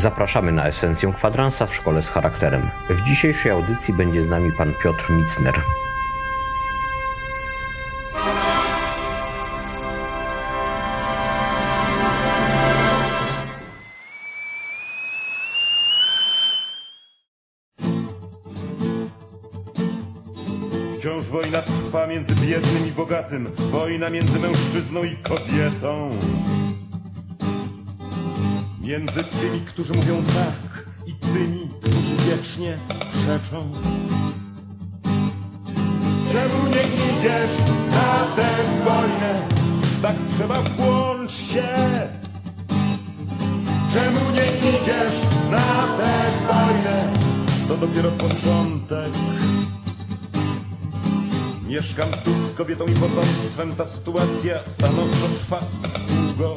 Zapraszamy na esencję kwadransa w szkole z charakterem. W dzisiejszej audycji będzie z nami pan Piotr Micner. Wciąż wojna trwa między biednym i bogatym, wojna między mężczyzną i kobietą. Między tymi, którzy mówią tak i tymi, którzy wiecznie przeczą. Czemu nie idziesz na tę wojnę? Tak trzeba włącz się. Czemu nie idziesz na tę wojnę? To dopiero początek. Mieszkam tu z kobietą i potomstwem, ta sytuacja stanowczo trwa długo.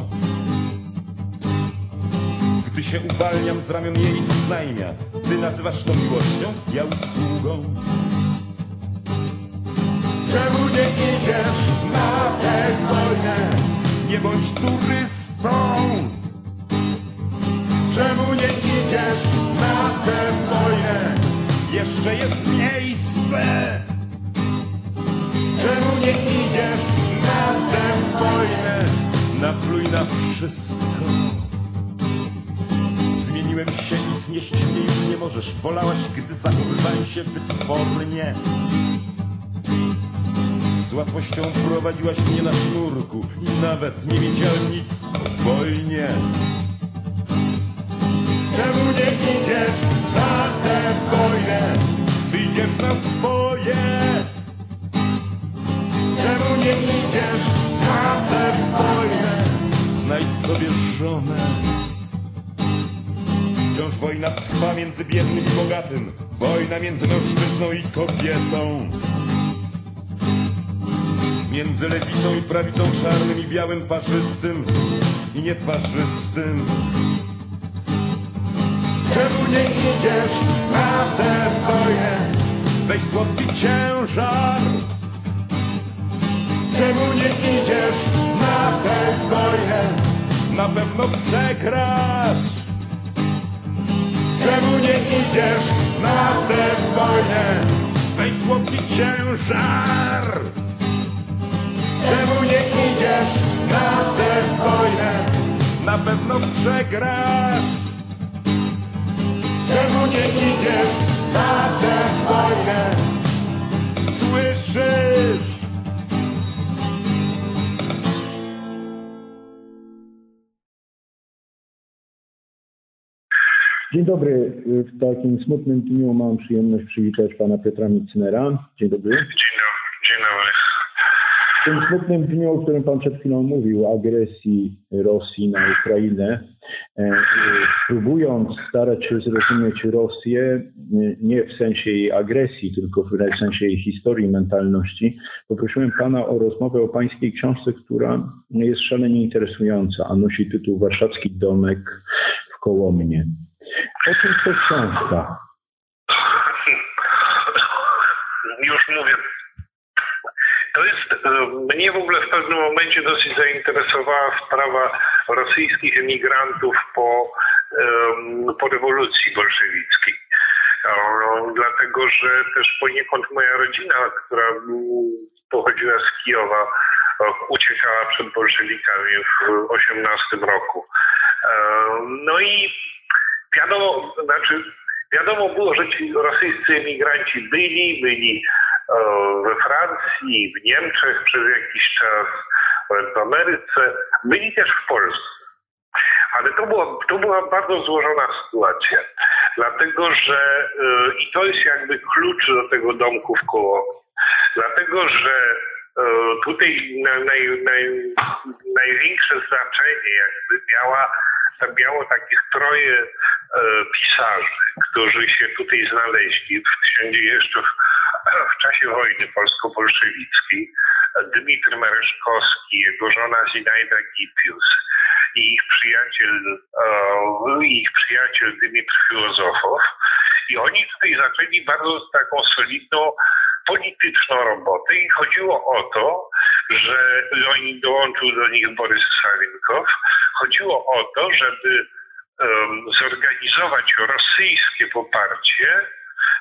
Gdy się uwalniam z ramion jej znajmia, ty nazywasz to miłością, ja usługą. Czemu nie idziesz na tę wojnę? Nie bądź turystą. Czemu nie idziesz na tę wojnę? Jeszcze jest miejsce. Czemu nie idziesz na tę wojnę? Napluj na wszystko. Znieść mnie już nie możesz. Wolałaś, gdy zachowywałem się wytwornie. Z łatwością prowadziłaś mnie na sznurku i nawet nie wiedziałem nic o wojnie. Czemu nie idziesz na tę wojnę? Wyjdziesz na swoje. Czemu nie idziesz na tę wojnę? Znajdź sobie żonę. Wciąż wojna trwa między biednym i bogatym. Wojna między mężczyzną i kobietą. Między lewicą i prawicą, czarnym i białym, parzystym i nieparzystym. Czemu nie idziesz na tę wojnę? Weź słodki ciężar. Czemu nie idziesz na tę wojnę? Na pewno przegrasz. Czemu nie idziesz na tę wojnę? Weź słodki ciężar. Czemu nie idziesz na tę wojnę? Na pewno przegrasz. Czemu nie idziesz Dzień dobry. W takim smutnym dniu mam przyjemność przywitać pana Piotra Micnera. Dzień dobry. Dzień dobry. Dzień dobry. W tym smutnym dniu, o którym pan przed chwilą mówił, agresji Rosji na Ukrainę, e, próbując starać się zrozumieć Rosję e, nie w sensie jej agresji, tylko w sensie jej historii, mentalności, poprosiłem pana o rozmowę o pańskiej książce, która jest szalenie interesująca, a nosi tytuł Warszawski Domek w Kołomnie. O czym to książka? Już mówię to jest, mnie w ogóle w pewnym momencie dosyć zainteresowała sprawa rosyjskich emigrantów po, po rewolucji bolszewickiej. Dlatego, że też poniekąd moja rodzina, która pochodziła z Kijowa, uciekała przed bolszewikami w 18 roku. No i wiadomo, znaczy wiadomo było, że ci rosyjscy emigranci byli, byli we Francji, w Niemczech przez jakiś czas, w Ameryce, byli też w Polsce. Ale to, było, to była bardzo złożona sytuacja, dlatego że yy, i to jest jakby klucz do tego domku w koło, dlatego że yy, tutaj na, naj, naj, największe znaczenie jakby miała miało takich troje e, pisarzy, którzy się tutaj znaleźli w, jeszcze w, w czasie wojny polsko-bolszewickiej. Dmitry Mereszkowski, jego żona Zinaida Gipius i ich przyjaciel, e, ich przyjaciel Dmitry Filozofow. I oni tutaj zaczęli bardzo taką solidną polityczną robotę i chodziło o to, że oni dołączył do nich Borys Sarinkow. Chodziło o to, żeby zorganizować rosyjskie poparcie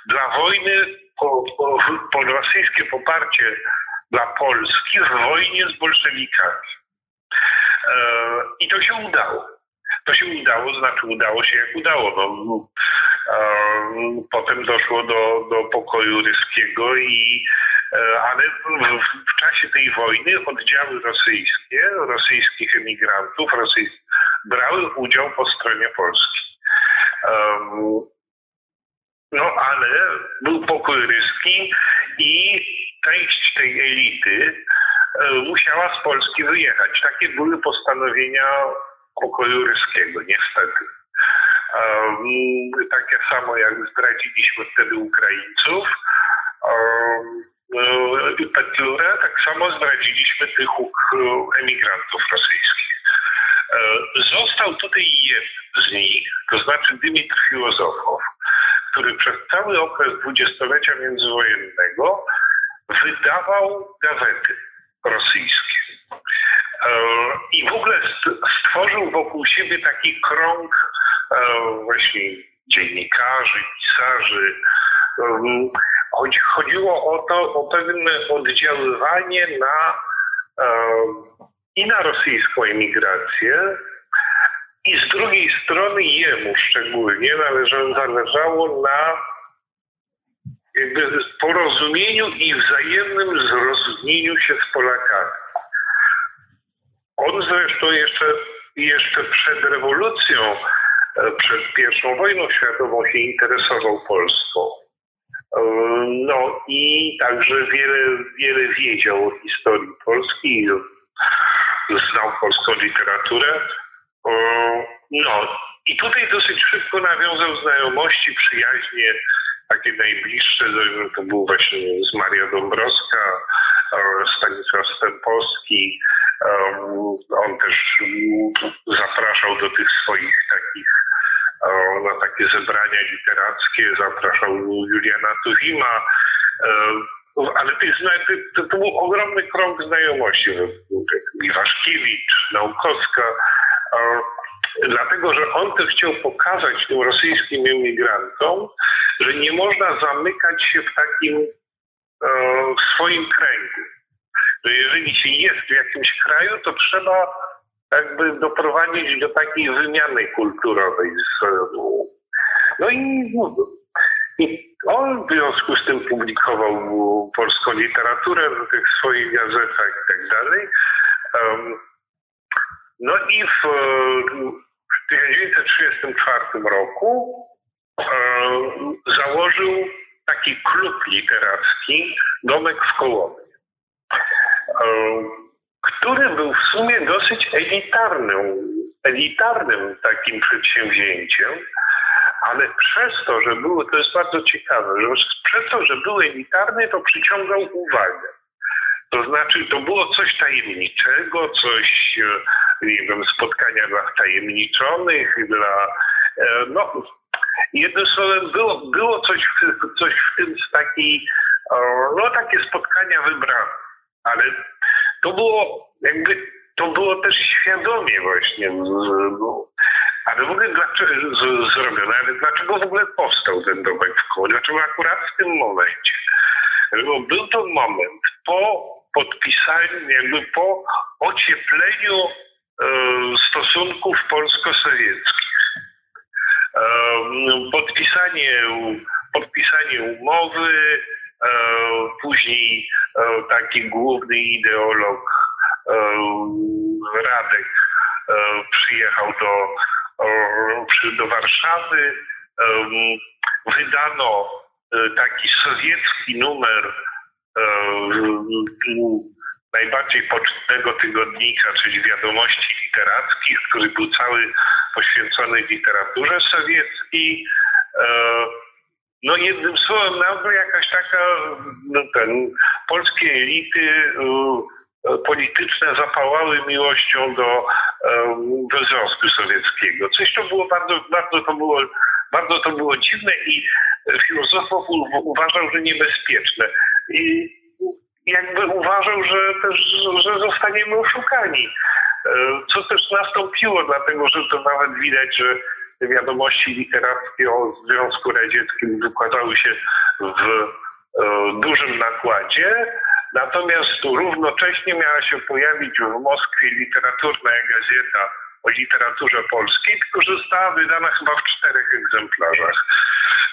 dla wojny, po, po, po rosyjskie poparcie dla Polski w wojnie z bolszewikami. E, I to się udało. To się udało, znaczy udało się jak udało. No, e, potem doszło do, do pokoju ryskiego i ale w, w, czasie tej wojny oddziały rosyjskie, rosyjskich emigrantów rosyjskich, brały udział po stronie Polski. Um, no ale był pokój ryski i część tej elity e, musiała z Polski wyjechać. Takie były postanowienia pokoju ryskiego, niestety. Um, takie samo jak zdradziliśmy wtedy Ukraińców um, Petlurę, tak samo zdradziliśmy tych emigrantów rosyjskich. E, został tutaj jeden z nich, to znaczy Dymitr Filozofow, który przez cały okres dwudziestolecia międzywojennego wydawał gazety rosyjskie. E, I w ogóle stworzył wokół siebie taki krąg e, właśnie dziennikarzy, pisarzy. Chodzi, chodziło o to, o pewne oddziaływanie na i na rosyjską emigrację, i z drugiej strony jemu szczególnie należało, zależało na jakby porozumieniu i wzajemnym zrozumieniu się z Polakami. On zresztą jeszcze, jeszcze przed rewolucją, e, przed pierwszą wojną światową się interesował Polską. No i także wiele, wiele wiedział o historii Polski, znał polską literaturę. No i tutaj dosyć szybko nawiązał znajomości, przyjaźnie, takie najbliższe, to był właśnie z Maria Dąbrowska, Stanisław Stępowski. On też zapraszał do tych swoich takich na takie zebrania literackie, zapraszał Juliana Tuwima, ale to, to był ogromny krąg znajomości. Iwaszkiewicz, Naukowska, dlatego że on też chciał pokazać tym rosyjskim emigrantom, że nie można zamykać się w takim e, w swoim kręgu. Że jeżeli się jest w jakimś kraju, to trzeba jakby doprowadzić do takiej wymiany kulturowej. No i, i on w związku z tym publikował polską literaturę w tych swoich gazetach i tak dalej. No i w, w 1934 roku założył taki klub literacki Domek w Kołowie, który był w sumie dosyć elitarnym, elitarnym takim przedsięwzięciem, ale przez to, że było, to jest bardzo ciekawe, że przez to, że był elitarny, to przyciągał uwagę. To znaczy, to było coś tajemniczego, coś, e, nie wiem, spotkania dla wtajemniczonych, dla, e, no, jednym słowem, było, było coś, coś w tym z takiej, no, takie spotkania wybrane. ale to było jakby, to było też świadomie właśnie, ale w ogóle dlaczego zrobione, ale dlaczego w ogóle powstał ten domek w koło, dlaczego akurat w tym momencie? Bo był to moment po podpisaniu, jakby po ociepleniu e, stosunków polsko-sowieckich. E, podpisanie, podpisanie umowy, później e, taki główny ideolog e, Radek e, przyjechał do, do Warszawy. Wydano taki sowiecki numer najbardziej pocztnego tygodnika, czyli wiadomości literackich, który był cały poświęcony literaturze sowieckiej. No jednym słowem, nagle jakaś taka, no ten, polskie elity polityczne zapałały miłością do, do Związku Sowieckiego. Coś to było bardzo, bardzo to było, bardzo to było dziwne i filozofów uważał, że niebezpieczne. I jakby uważał, że też że zostaniemy oszukani. E, co też nastąpiło, dlatego że to nawet widać, że wiadomości literackie o Związku Radzieckim wykładały się w e, dużym nakładzie, natomiast równocześnie miała się pojawić w Moskwie literaturna gazeta o literaturze polskiej, że została wydana chyba w czterech egzemplarzach.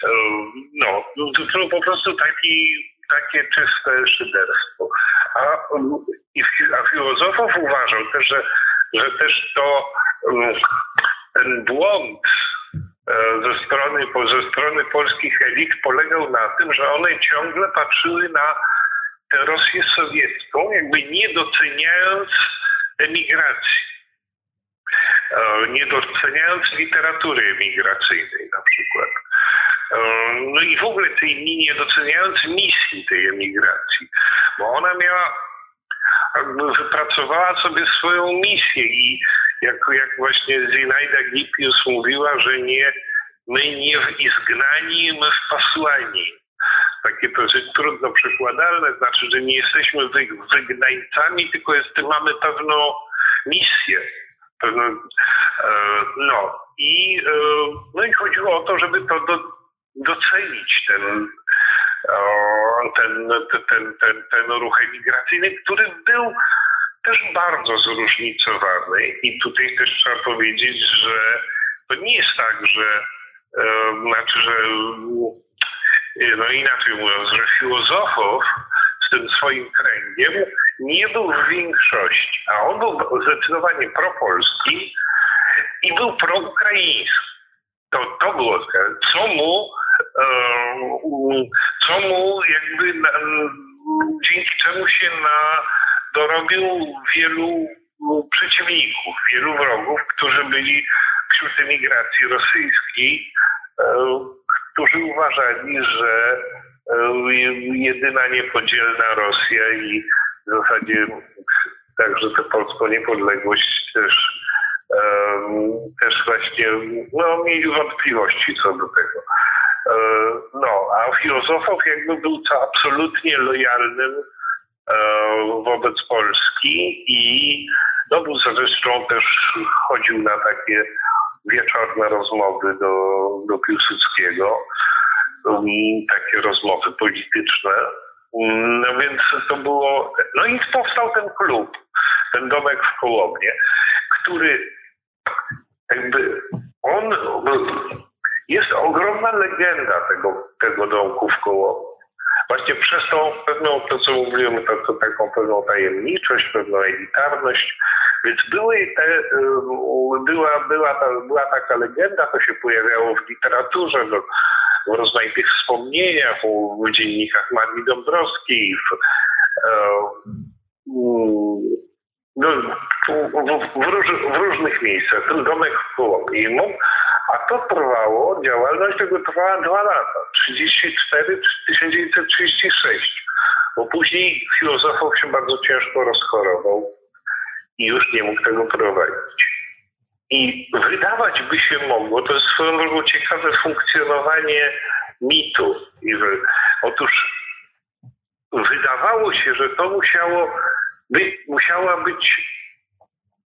E, no, to po prostu taki takie czyste szyderstwo. A, a filozofów uważał też, że, że też to ten błąd e, ze strony, ze strony polskich elit polegał na tym, że one ciągle patrzyły na tę Rosję sowiecką, jakby nie doceniając emigracji. E, nie doceniając literatury emigracyjnej na przykład. E, no i w ogóle tej nie doceniając misji tej emigracji, bo ona miała, wypracowała sobie swoją misję i jak, jak właśnie Zinaida Gipius mówiła, że nie, my nie w izgnani, my w posłani. Takie to jest trudno przekładalne, znaczy, że nie jesteśmy wygnańcami, tylko jest, mamy pewną misję. Pewną, e, no. I, no i chodziło o to, żeby to do, docenić ten, ten, ten, ten, ten ruch emigracyjny, który był też bardzo zróżnicowany i tutaj też trzeba powiedzieć, że to nie jest tak, że e, znaczy, że no inaczej mówiąc, że filozofów z tym swoim kręgiem nie był w większości, a on był zdecydowanie propolski i był proukraiński. To, to było, co mu co mu jakby dzięki czemu się na, dorobił wielu przeciwników, wielu wrogów, którzy byli wśród emigracji rosyjskiej, którzy uważali, że jedyna niepodzielna Rosja i w zasadzie także tę polską niepodległość też też właśnie no, mieli wątpliwości co do tego. E, no, a filozofów jakby był to absolutnie lojalnym e, wobec Polski i był zresztą też chodził na takie wieczorne rozmowy do, do Piłsudskiego, takie rozmowy polityczne. No więc to było, no i powstał ten klub, ten domek w Kołobnie, który jakby on jest ogromna legenda tego, tego domku w koło. Właśnie przez tą pewną, to co mówiłem, to, to taką pewną tajemniczość, pewną elitarność. Więc były te, była, była, ta, była taka legenda, to się pojawiało w literaturze, w, w rozmaitych wspomnieniach, w, dziennikach Marii Dąbrowskiej, w, e, no, w, w, róż, w, różnych miejscach. Ten domek w Kołomiu a to trwało, działalność tego trwała dwa lata, 34-1936, bo później filozofów się bardzo ciężko rozchorował i już nie mógł tego prowadzić. I wydawać by się mogło, to jest swoją drogą ciekawe funkcjonowanie mitu. Otóż wydawało się, że to musiało by, musiała być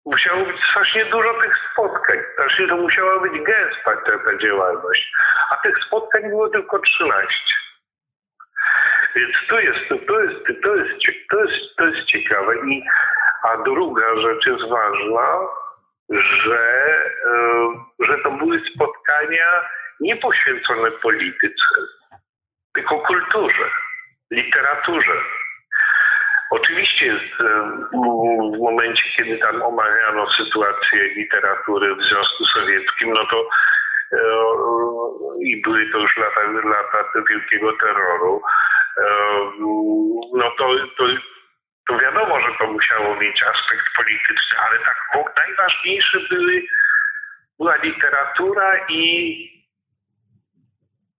musiało być strasznie dużo tych spotkań. Znaczy to musiała być gęsta ta, ta działalność. A tych spotkań było tylko 13. Więc to jest, to, to, jest, to, jest, to, jest, to jest ciekawe. I, a druga rzecz jest ważna, że, e, że to były spotkania nie poświęcone polityce, tylko kulturze, literaturze. Oczywiście e, w momencie, kiedy tam omawiano sytuację literatury w Związku Sowieckim, no to e, i były to już lata, lata wielkiego terroru, no to, to, to wiadomo, że to musiało mieć aspekt polityczny, ale tak najważniejsze były, była literatura i,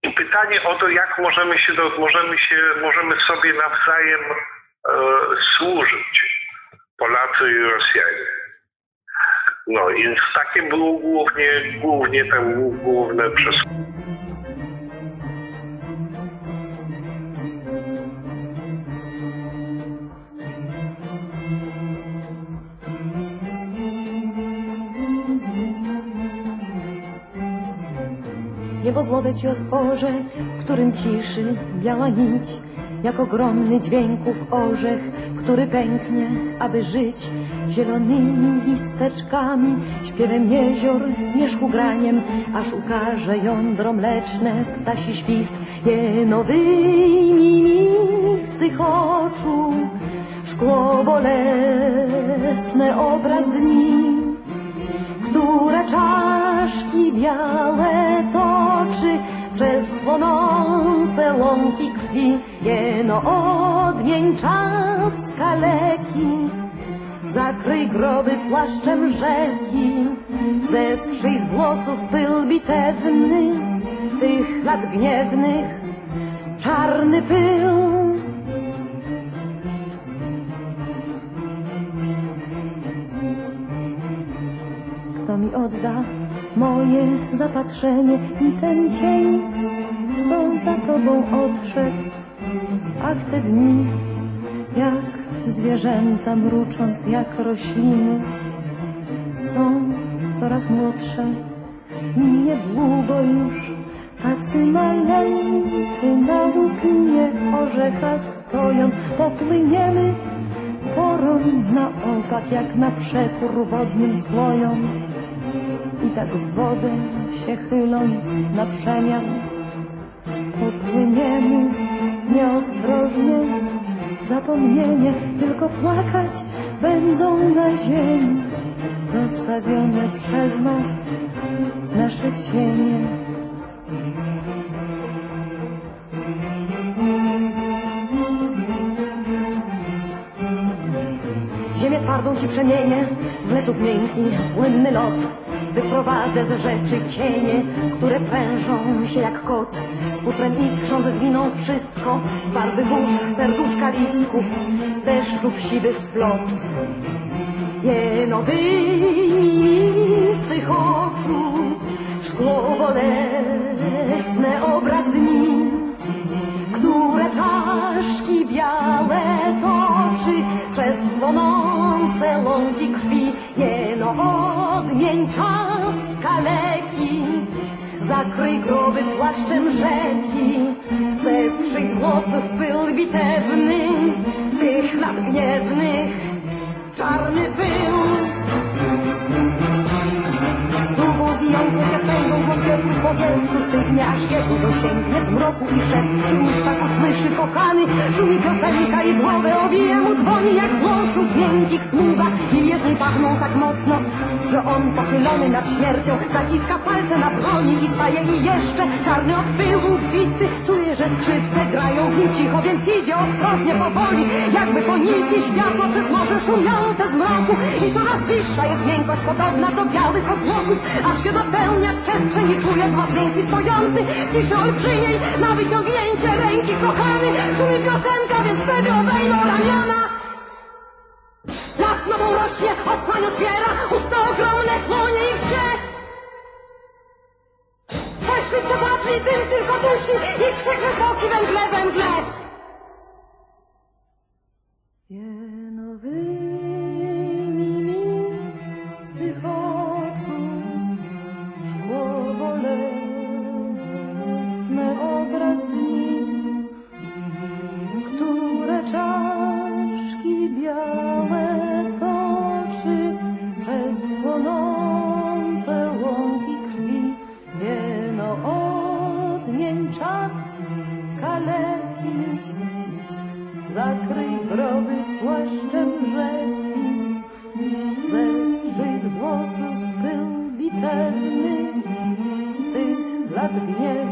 i pytanie o to, jak możemy się, do, możemy się możemy sobie nawzajem e, służyć, Polacy i Rosjanie. No, więc takie było głównie, głównie te główne przesłanie. Niebo złote ci otworzę, w którym ciszy biała nić, jak ogromny dźwięków orzech, który pęknie, aby żyć zielonymi listeczkami, śpiewem jezior, zmierzchu graniem, aż ukaże jądro mleczne, ptasi świst, jenowymi mistych oczu, szkło bolesne obraz dni, które czaszki białe przez płonące łąki krwi. Jeno odmień czas kaleki, zakryj groby płaszczem rzeki, zetrzyj z włosów pyl bitewny, tych lat gniewnych, czarny pył. Kto mi odda moje zapatrzenie i ten cień, co za tobą odszedł? Ach, te dni, jak zwierzęta mrucząc, jak rośliny, są coraz młodsze i niedługo już tacy maleńcy na równinie orzeka stojąc popłyniemy porą na opak, jak na przekór wodnym slojom. I tak w wodę się chyląc na przemian, popłyniemy nieostrożnie, zapomnienie, tylko płakać będą na ziemi, zostawione przez nas nasze cienie. Ziemię twardą ci przemienię w leczuk miękki, płynny lot. Wyprowadzę z rzeczy cienie, które prężą się jak kot. Futrem iskrząc zwiną wszystko, barwy burz, serduszka listków, deszczów siwy splot. Jenowymi z tych oczu, szkło bolesne obraz dni, które czaszki białe toczy przez płonące łąki krwi. Jeno odmień czas kaleki, zakryj groby płaszczem rzeki, zetrzyj z włosów pyl bitewny, tych lat gniewnych, czarny pył. Wijącą się pędzą w powietrzu Stygnie aż jego dosięgnie zmroku i szep Przy ustach usłyszy kochany Szumi piosenka i głowę owija mu dzwoni Jak włosów miękkich smuga I jezdni pachną tak mocno Że on pochylony nad śmiercią Zaciska palce na broni i staje i jeszcze Czarny od pyłu bitwy Czuje, że skrzypce grają w cicho Więc idzie ostrożnie powoli Jakby po nici światło przez morze szumiące z mroku. I coraz wyższa jest miękkość podobna do białych obłoków Aż się dopełnia przestrzeń i czuje głos miękki stojący. W ciszy olbrzymiej Na wyciągnięcie ręki kochany. Szumi piosenka, więc wtedy obejmą ramiona. Las nową rośnie, otchłań otwiera Usta ogromne, płonie i wrze Weszli przepadli, dym tylko dusi I krzyk wysoki we mgle, przez płonące łąki krwi. Jeno odmień czas kaleki, zakryj groby płaszczem rzeki, zetrzyj z włosów pył bitewny, tych lat gniewnych,